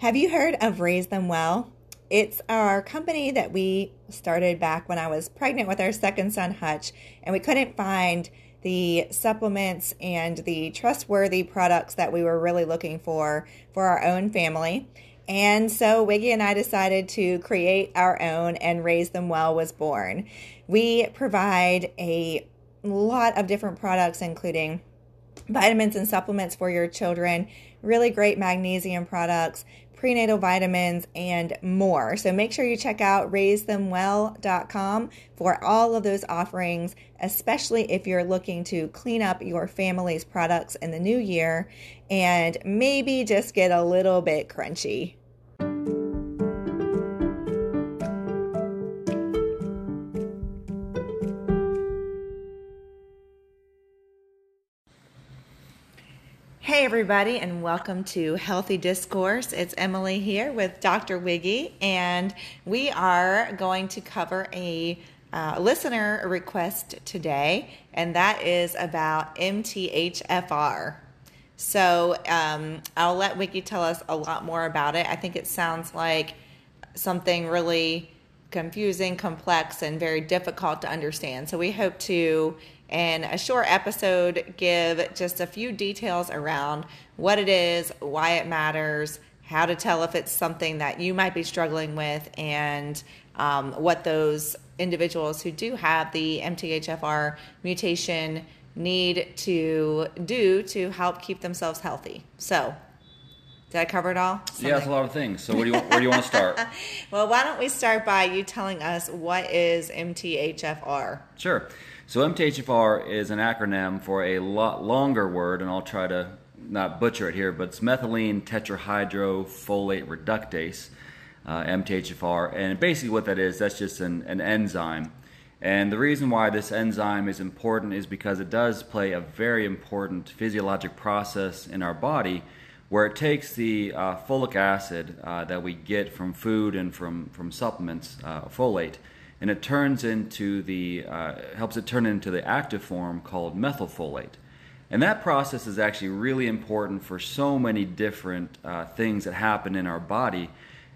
Have you heard of Raise Them Well? It's our company that we started back when I was pregnant with our second son, Hutch, and we couldn't find the supplements and the trustworthy products that we were really looking for for our own family. And so Wiggy and I decided to create our own, and Raise Them Well was born. We provide a lot of different products, including vitamins and supplements for your children, really great magnesium products, prenatal vitamins, and more. So make sure you check out raisethemwell.com for all of those offerings, especially if you're looking to clean up your family's products in the new year and maybe just get a little bit crunchy. Everybody, and welcome to Healthy Discourse. It's Emily here with Dr. Wiggy, and we are going to cover a uh, listener request today, and that is about MTHFR. So um, I'll let Wiggy tell us a lot more about it. I think it sounds like something really confusing, complex, and very difficult to understand. So we hope to in a short episode give just a few details around what it is, why it matters, how to tell if it's something that you might be struggling with, and um, what those individuals who do have the MTHFR mutation need to do to help keep themselves healthy. So, did I cover it all? Something. Yeah, it's a lot of things. So, where do you where do you want to start? well, why don't we start by you telling us what is MTHFR? Sure. So MTHFR is an acronym for a lot longer word, and I'll try to not butcher it here, but it's methylene tetrahydrofolate reductase, uh, MTHFR. And basically, what that is, that's just an, an enzyme. And the reason why this enzyme is important is because it does play a very important physiologic process in our body where it takes the uh, folic acid uh, that we get from food and from, from supplements, uh, folate, and it turns into the uh, helps it turn into the active form called methylfolate. And that process is actually really important for so many different uh, things that happen in our body.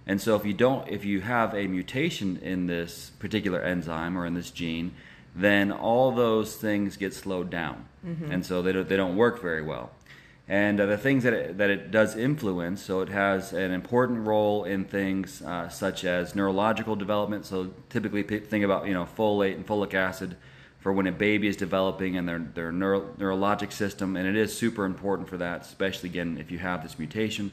And so if you don't, if you have a mutation in this particular enzyme or in this gene, then all those things get slowed down, mm-hmm. and so they don't, they don't work very well and uh, the things that it, that it does influence. So it has an important role in things uh, such as neurological development. So typically think about you know folate and folic acid for when a baby is developing and their their neuro, neurologic system, and it is super important for that, especially again if you have this mutation.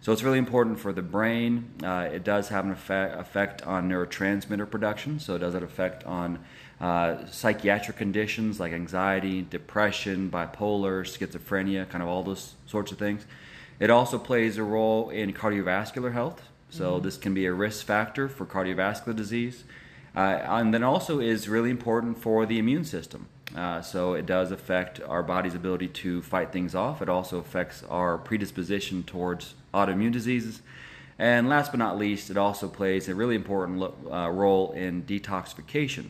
So it's really important for the brain. Uh, it does have an effect, effect on neurotransmitter production. So it does have effect on uh, psychiatric conditions like anxiety, depression, bipolar, schizophrenia, kind of all those sorts of things. It also plays a role in cardiovascular health. So mm-hmm. this can be a risk factor for cardiovascular disease. Uh, and then also is really important for the immune system. Uh, so it does affect our body's ability to fight things off. It also affects our predisposition towards autoimmune diseases. And last but not least, it also plays a really important uh, role in detoxification.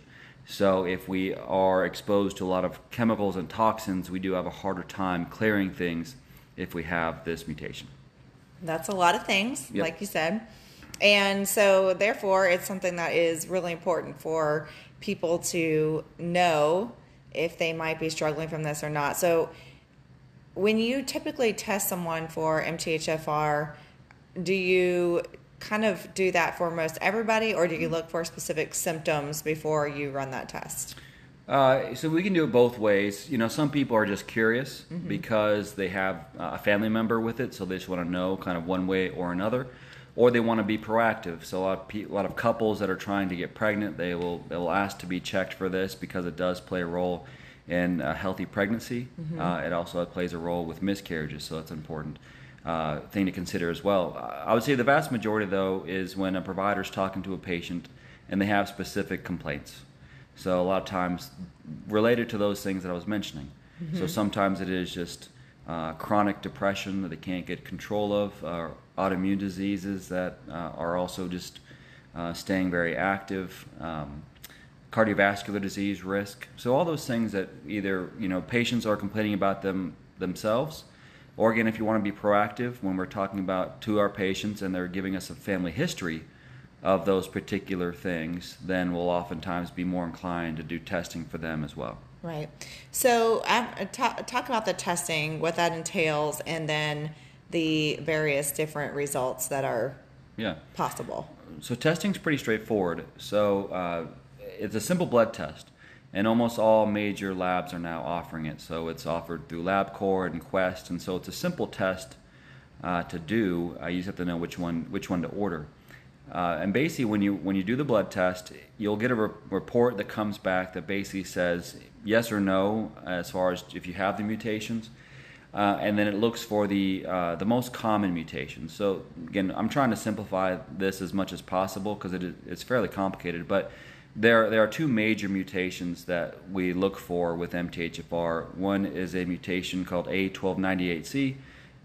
So if we are exposed to a lot of chemicals and toxins, we do have a harder time clearing things if we have this mutation. That's a lot of things, yep. like you said. And so, therefore, it's something that is really important for people to know if they might be struggling from this or not. So, when you typically test someone for MTHFR, do you kind of do that for most everybody, or do you look for specific symptoms before you run that test? Uh, so we can do it both ways. You know, some people are just curious mm-hmm. because they have a family member with it, so they just want to know kind of one way or another, or they want to be proactive. So a lot of, pe- a lot of couples that are trying to get pregnant, they will they will ask to be checked for this because it does play a role in a healthy pregnancy. Mm-hmm. Uh, it also plays a role with miscarriages, so that's important. Uh, thing to consider as well. I would say the vast majority, though, is when a provider is talking to a patient and they have specific complaints. So a lot of times related to those things that I was mentioning. Mm-hmm. So sometimes it is just uh, chronic depression that they can't get control of, uh, autoimmune diseases that uh, are also just uh, staying very active. Um, cardiovascular disease risk. So all those things that either you know patients are complaining about them themselves Or again, if you want to be proactive when we're talking about to our patients and they're giving us a family history of those particular things, then we'll oftentimes be more inclined to do testing for them as well. Right. So, uh, talk, talk about the testing, what that entails, and then the various different results that are Yeah. possible. So testing's pretty straightforward. So uh, it's a simple blood test, and almost all major labs are now offering it. So it's offered through LabCorp and Quest, and so it's a simple test uh, to do. Uh, you just have to know which one which one to order. Uh, and basically, when you when you do the blood test, you'll get a re- report that comes back that basically says yes or no as far as if you have the mutations. Uh, and then it looks for the uh, the most common mutations. So again, I'm trying to simplify this as much as possible because it is, it's fairly complicated. But there there are two major mutations that we look for with MTHFR. One is a mutation called A1298C,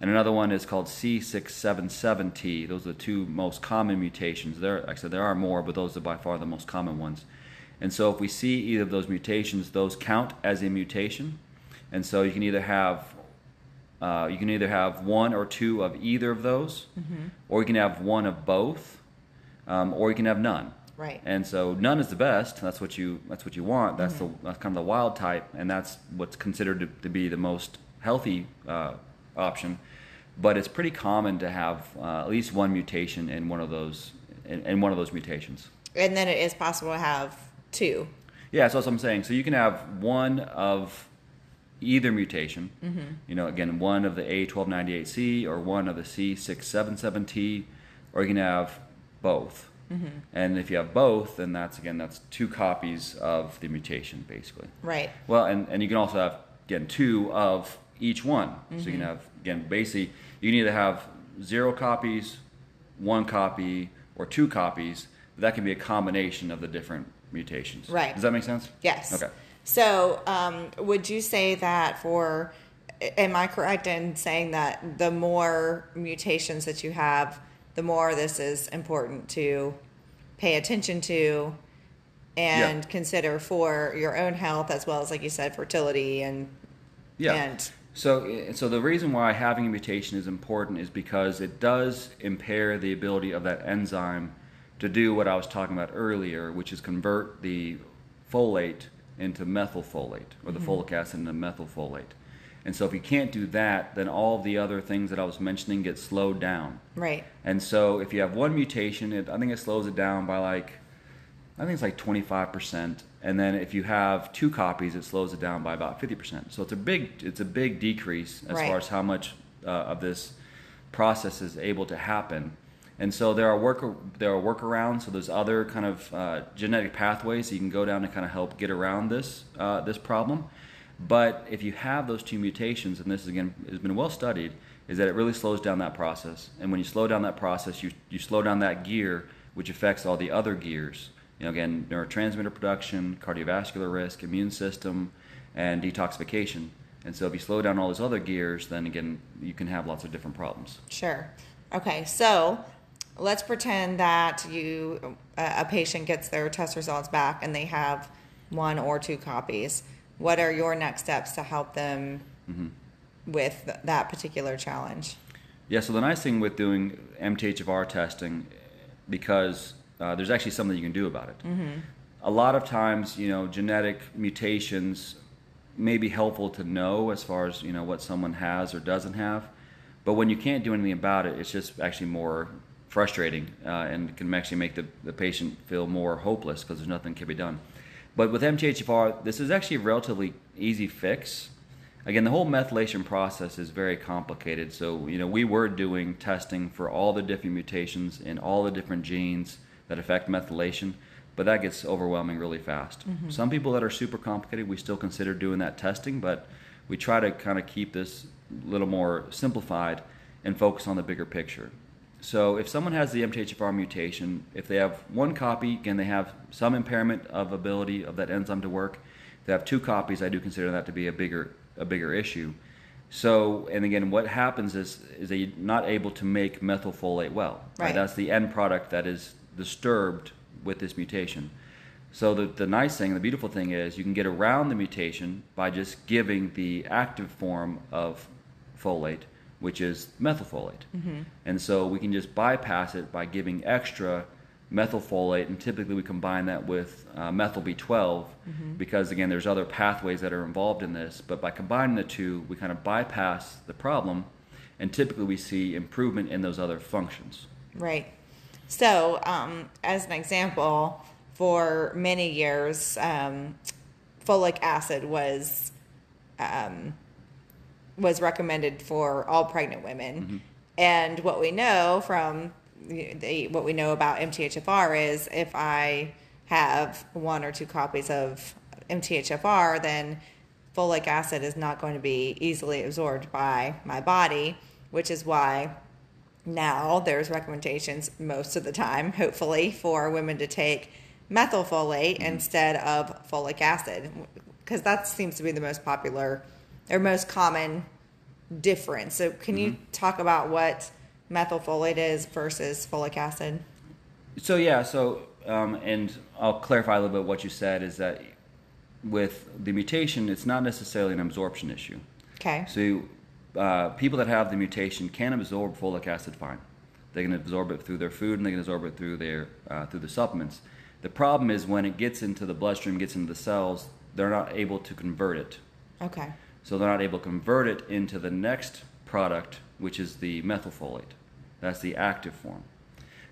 and another one is called C677T. Those are the two most common mutations. There, like I said, there are more, but those are by far the most common ones. And so if we see either of those mutations, those count as a mutation. And so you can either have uh, you can either have one or two of either of those, or you can have one of both, um, or you can have none. Right. And so none is the best. That's what you that's what you want. That's the that's kind of the wild type, and that's what's considered to, to be the most healthy uh, option. But it's pretty common to have uh, at least one mutation in one of those in, in one of those mutations. And then it is possible to have two. Yeah, so that's what I'm saying. So you can have one of either mutation. Mm-hmm. You know, again, one of the A1298C or one of the C677T, or you can have both. Mm-hmm. And if you have both, then that's again that's two copies of the mutation, basically. Right. Well, and, and you can also have again two of each one. So Mm-hmm. you can have again basically you can either have zero copies, one copy, or two copies. That can be a combination of the different mutations. Right. Does that make sense? Yes. Okay. So, um, would you say that for, am I correct in saying that the more mutations that you have, the more this is important to pay attention to and Yeah. consider for your own health as well as, like you said, fertility and Yeah. and So, so the reason why having a mutation is important is because it does impair the ability of that enzyme to do what I was talking about earlier, which is convert the folate into methylfolate or the mm-hmm. folic acid into methylfolate. And so, if you can't do that, then all the other things that I was mentioning get slowed down. right, And so, if you have one mutation, it, I think it slows it down by like, I think it's like 25%. And then if you have two copies, it slows it down by about 50%. So it's a big, it's a big decrease as Right. far as how much uh, of this process is able to happen. And so there are work, there are workarounds. So there's other kind of uh, genetic pathways you can go down to kind of help get around this uh, this problem. But if you have those two mutations, and this again has been well studied, is that it really slows down that process. And when you slow down that process, you, you slow down that gear, which affects all the other gears. You know, again, neurotransmitter production, cardiovascular risk, immune system, and detoxification. And so if you slow down all those other gears, then again, you can have lots of different problems. sure. Okay, so let's pretend that you a a patient gets their test results back and they have one or two copies. What are your next steps to help them with th- that particular challenge? Yeah, so the nice thing with doing MTHFR testing, because uh, there's actually something you can do about it. A lot of times, you know, genetic mutations may be helpful to know as far as, you know, what someone has or doesn't have. But when you can't do anything about it, it's just actually more frustrating uh, and can actually make the, the patient feel more hopeless because there's nothing can be done. But with MTHFR, this is actually a relatively easy fix. Again, the whole methylation process is very complicated. So, you know, we were doing testing for all the different mutations in all the different genes that affect methylation, but that gets overwhelming really fast. Mm-hmm. Some people that are super complicated, we still consider doing that testing, but we try to kind of keep this a little more simplified and focus on the bigger picture. So if someone has the MTHFR mutation, if they have one copy, again, they have some impairment of ability of that enzyme to work. If they have two copies, I do consider that to be a bigger a bigger issue. So, and again, what happens is is they're not able to make methylfolate well. Right. That's the end product that is disturbed with this mutation. So the, the nice thing, the beautiful thing is you can get around the mutation by just giving the active form of folate which is methylfolate. And so we can just bypass it by giving extra methylfolate, and typically we combine that with uh, methyl B12 because, again, there's other pathways that are involved in this. But by combining the two, we kind of bypass the problem, and typically we see improvement in those other functions. Right. So, um, as an example, for many years, um, folic acid was um, was recommended for all pregnant women. Mm-hmm. And what we know from the, what we know about MTHFR is if I have one or two copies of MTHFR, then folic acid is not going to be easily absorbed by my body, which is why now there's recommendations most of the time, hopefully, for women to take methylfolate mm-hmm. instead of folic acid, because that seems to be the most popular or most common difference. So, can you talk about what methylfolate is versus folic acid? So yeah, so um, and I'll clarify a little bit what you said is that with the mutation, it's not necessarily an absorption issue. Okay. So uh, people that have the mutation can absorb folic acid fine. They can absorb it through their food and they can absorb it through their uh, through the supplements. The problem is when it gets into the bloodstream, gets into the cells, they're not able to convert it. Okay. So they're not able to convert it into the next product, which is the methylfolate. That's the active form.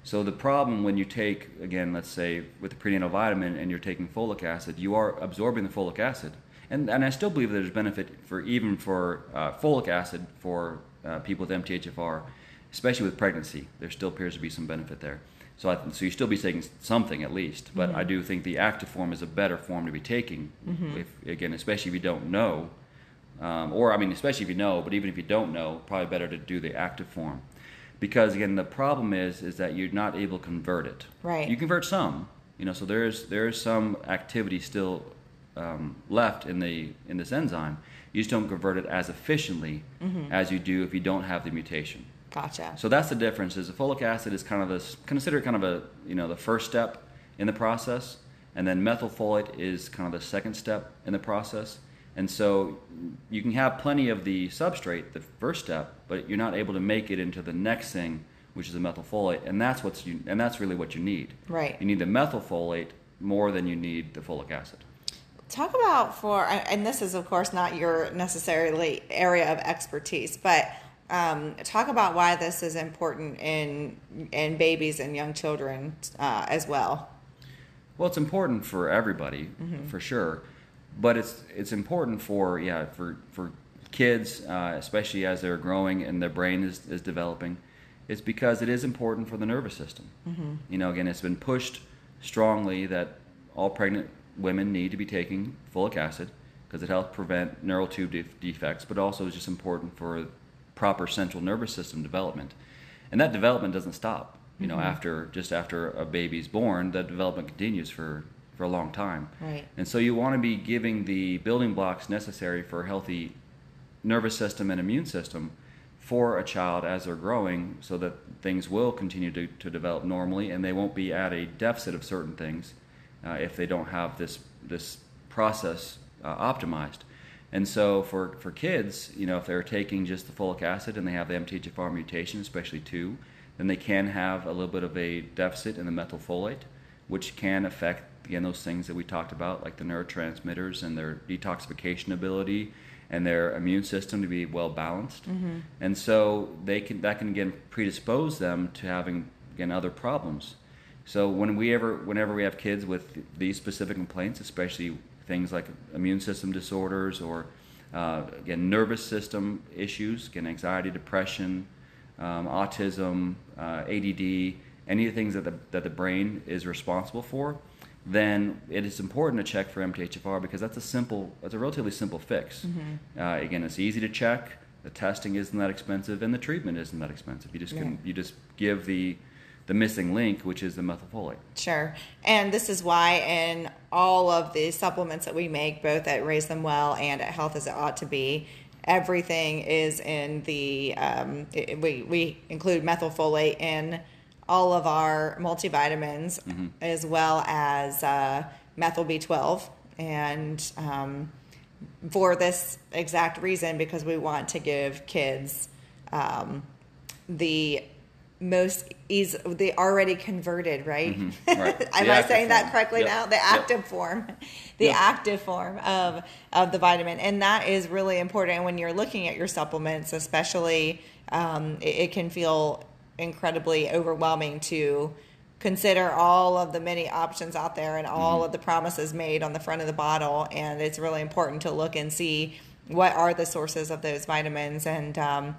So the problem when you take, again, let's say with the prenatal vitamin and you're taking folic acid, you are absorbing the folic acid. And, and I still believe there's benefit for even for uh, folic acid for uh, people with MTHFR, especially with pregnancy. There still appears to be some benefit there. So, I, so you still be taking something at least, but I do think the active form is a better form to be taking. If again, especially if you don't know, um, or I mean, especially if you know, but even if you don't know, probably better to do the active form, because again, the problem is is that you're not able to convert it. Right. You convert some, you know, so there's there is some activity still um, left in the in this enzyme. You just don't convert it as efficiently as you do if you don't have the mutation. Gotcha. So that's the difference. Is the folic acid is kind of this considered kind of a you know the first step in the process, and then methylfolate is kind of the second step in the process. And so you can have plenty of the substrate, the first step, but you're not able to make it into the next thing, which is the methylfolate, and that's what's you, and that's really what you need. Right. You need the methylfolate more than you need the folic acid. Talk about for, and this is of course not your necessarily area of expertise, but um, talk about why this is important in in babies and young children uh, as well. Well, it's important for everybody, for sure, but it's it's important for yeah for for kids, uh, especially as they're growing and their brain is, is developing. It's because it is important for the nervous system. You know, again, it's been pushed strongly that all pregnant women need to be taking folic acid because it helps prevent neural tube def- defects, but also is just important for proper central nervous system development. And that development doesn't stop. You know, after just after a baby's born, that development continues for for a long time. Right. And so you want to be giving the building blocks necessary for a healthy nervous system and immune system for a child as they're growing so that things will continue to, to develop normally and they won't be at a deficit of certain things uh, if they don't have this this process uh, optimized. And so for, for kids, you know, if they're taking just the folic acid and they have the MTHFR mutation, especially two, then they can have a little bit of a deficit in the methylfolate, which can affect again those things that we talked about, like the neurotransmitters and their detoxification ability and their immune system to be well balanced. And so they can that can again predispose them to having again other problems. So when we ever, whenever we have kids with these specific complaints, especially things like immune system disorders or uh, again nervous system issues, again anxiety, depression, um, autism, uh, ADD, any of the things that the that the brain is responsible for, then it is important to check for MTHFR because that's a simple, that's a relatively simple fix. Uh, again, it's easy to check. The testing isn't that expensive, and the treatment isn't that expensive. You just can, Yeah. you just give the the missing link, which is the methylfolate. Sure. And this is why in all of the supplements that we make, both at Raise Them Well and at Health as It Ought to Be, everything is in the, um, it- we, we include methylfolate in all of our multivitamins as well as uh, methyl B12. And um, for this exact reason, because we want to give kids um, the most easy, the already converted, right? Mm-hmm. right. Am The I saying that correctly Yep. now? The Yep. active form, the Yep. active form of of the vitamin, and that is really important. And when you're looking at your supplements, especially, um, it, it can feel incredibly overwhelming to consider all of the many options out there and all Mm-hmm. of the promises made on the front of the bottle. And it's really important to look and see what are the sources of those vitamins and. Um,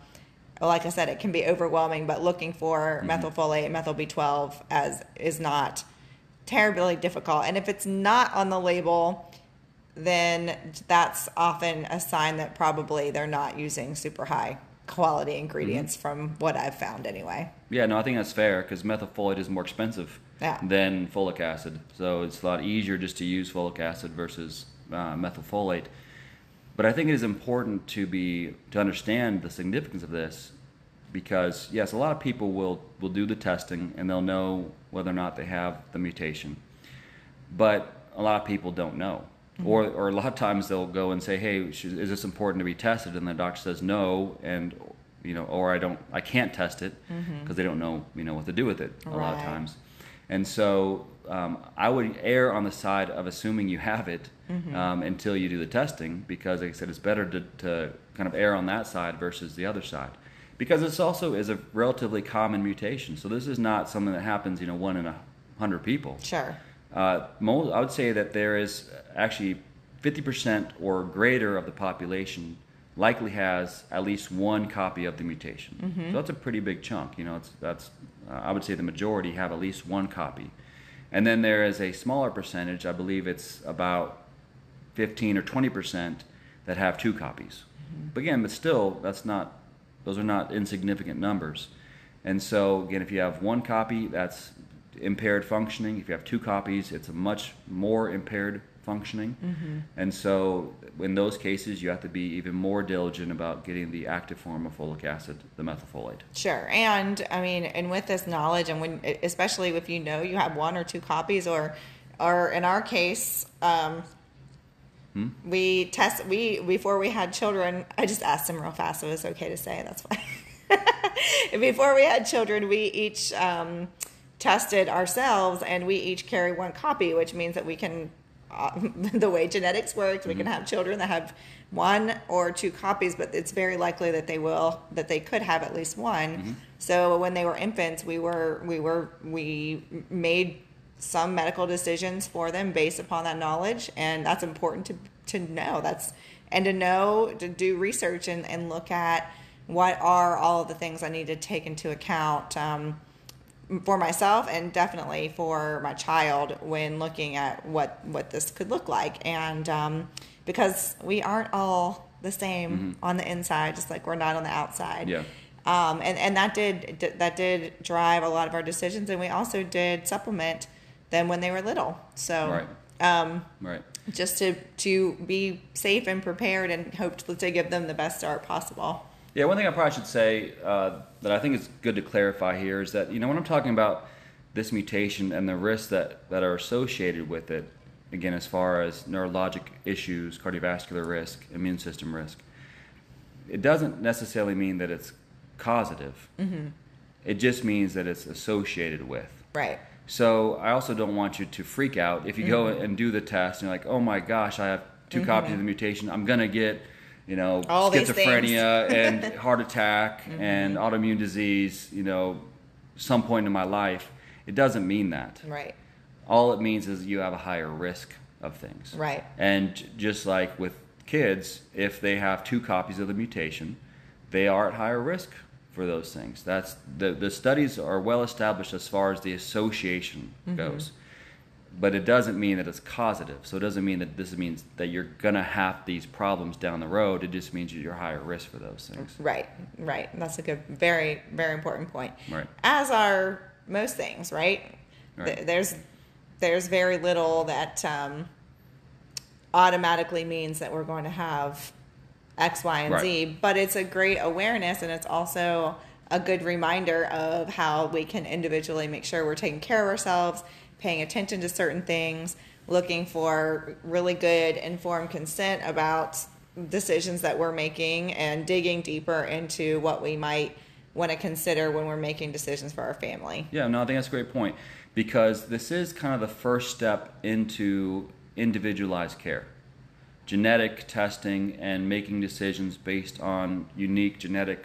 like I said, it can be overwhelming, but looking for methylfolate and methyl B12 as is not terribly difficult. And if it's not on the label, then that's often a sign that probably they're not using super high quality ingredients from what I've found anyway. Yeah, no, I think that's fair because methylfolate is more expensive Yeah. than folic acid. So it's a lot easier just to use folic acid versus uh, methylfolate. But I think it is important to be to understand the significance of this because yes, a lot of people will will do the testing and they'll know whether or not they have the mutation. But a lot of people don't know. Or, or a lot of times they'll go and say, "Hey, is this important to be tested?" And the doctor says no, and you know, or I don't, I can't test it because they don't know, you know, what to do with it a lot of times. And so um, I would err on the side of assuming you have it um, until you do the testing because, like I said, it's better to, to kind of err on that side versus the other side because this also is a relatively common mutation. So this is not something that happens, you know, one in a hundred people. Sure. Uh, mo I would say that there is actually 50% or greater of the population likely has at least one copy of the mutation. So that's a pretty big chunk. You know, it's, that's uh, I would say the majority have at least one copy, and then there is a smaller percentage. I believe it's about 15 or 20% that have two copies. But again, but still, that's not those are not insignificant numbers. And so again, if you have one copy, that's impaired functioning. If you have two copies, it's a much more impaired functioning. And so in those cases, you have to be even more diligent about getting the active form of folic acid, the methylfolate. Sure. And I mean, and with this knowledge, and when, especially if you know you have one or two copies, or, or in our case, um, we test, we, before we had children, I just asked him real fast. It was okay to say. That's why. before we had children, we each, um, tested ourselves and we each carry one copy, which means that we can, uh, the way genetics works, we can have children that have one or two copies, but it's very likely that they will, that they could have at least one. So when they were infants, we were, we were, we made some medical decisions for them based upon that knowledge. And that's important to, to know. That's, and to know, to do research and, and look at what are all of the things I need to take into account. Um, for myself and definitely for my child when looking at what what this could look like and um, because we aren't all the same on the inside just like we're not on the outside Yeah. um, and and that did that did drive a lot of our decisions and we also did supplement them when they were little so Right. um, Right. just to to be safe and prepared and hope to give them the best start possible Yeah, one thing I probably should say uh, that I think is good to clarify here is that you know when I'm talking about this mutation and the risks that that are associated with it, again as far as neurologic issues, cardiovascular risk, immune system risk, it doesn't necessarily mean that it's causative. It just means that it's associated with. right So I also don't want you to freak out if you go Mm-hmm. and do the test and you're like, oh my gosh, I have 2 copies of the mutation. I'm gonna get, you know, All schizophrenia and heart attack mm-hmm. and autoimmune disease, you know, some point in my life. It doesn't mean that. right All it means is you have a higher risk of things. Right. And just like with kids, if they have two copies of the mutation, they are at higher risk for those things. That's the the studies are well established as far as the association mm-hmm. goes. But it doesn't mean that it's causative. So it doesn't mean that this means that you're gonna have these problems down the road. It just means you're higher risk for those things. Right, right. That's a good, very, very important point. Right. As are most things, right? Right. There's, there's very little that um, automatically means that we're going to have X, Y, and Z. But it's a great awareness, and it's also a good reminder of how we can individually make sure we're taking care of ourselves, paying attention to certain things, looking for really good informed consent about decisions that we're making and digging deeper into what we might want to consider when we're making decisions for our family. Yeah, no, I think that's a great point because this is kind of the first step into individualized care. Genetic testing and making decisions based on unique genetic,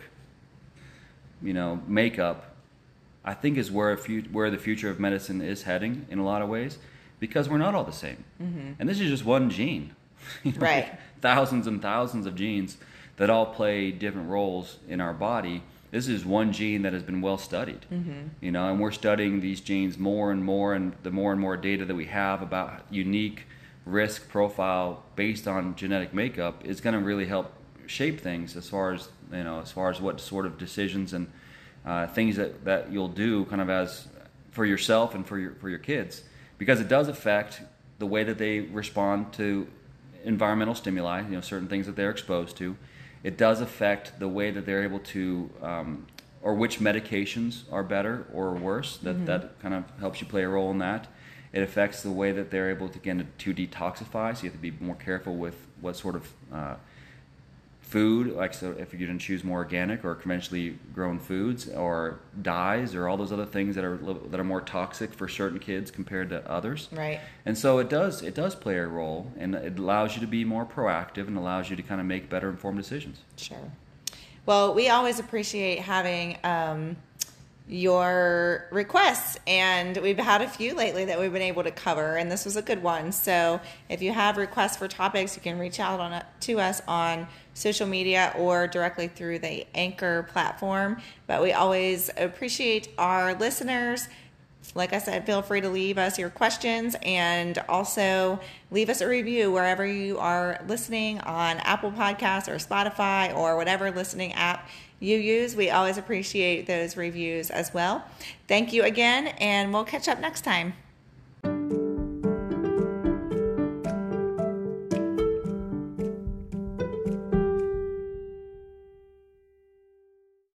you know, makeup, I think is where where the future of medicine is heading in a lot of ways, because we're not all the same, mm-hmm. and this is just one gene, you know, right? Thousands and thousands of genes that all play different roles in our body this is one gene that has been well studied mm-hmm. you know and we're studying these genes more and more and the more and more data that we have about unique risk profile based on genetic makeup is going to really help shape things as far as you know as far as what sort of decisions and uh, things that, that you'll do kind of as for yourself and for your for your kids because it does affect the way that they respond to environmental stimuli you know certain things that they're exposed to it does affect the way that they're able to, um, or which medications are better or worse. That mm-hmm. that kind of helps you play a role in that. It affects the way that they're able to get to detoxify. So you have to be more careful with what sort of uh, food, like so if you didn't choose more organic or conventionally grown foods, or dyes, or all those other things that are that are more toxic for certain kids compared to others. Right. And so it does it does play a role, and it allows you to be more proactive and allows you to kind of make better informed decisions. Sure. Well, we always appreciate having. Um, your requests and we've had a few lately that we've been able to cover and this was a good one. So if you have requests for topics you can reach out on to us on social media or directly through the anchor platform. But we always appreciate our listeners. Like I said, feel free to leave us your questions and also leave us a review wherever you are listening on Apple Podcasts or Spotify or whatever listening app you use. We always appreciate those reviews as well. Thank you again, and we'll catch up next time.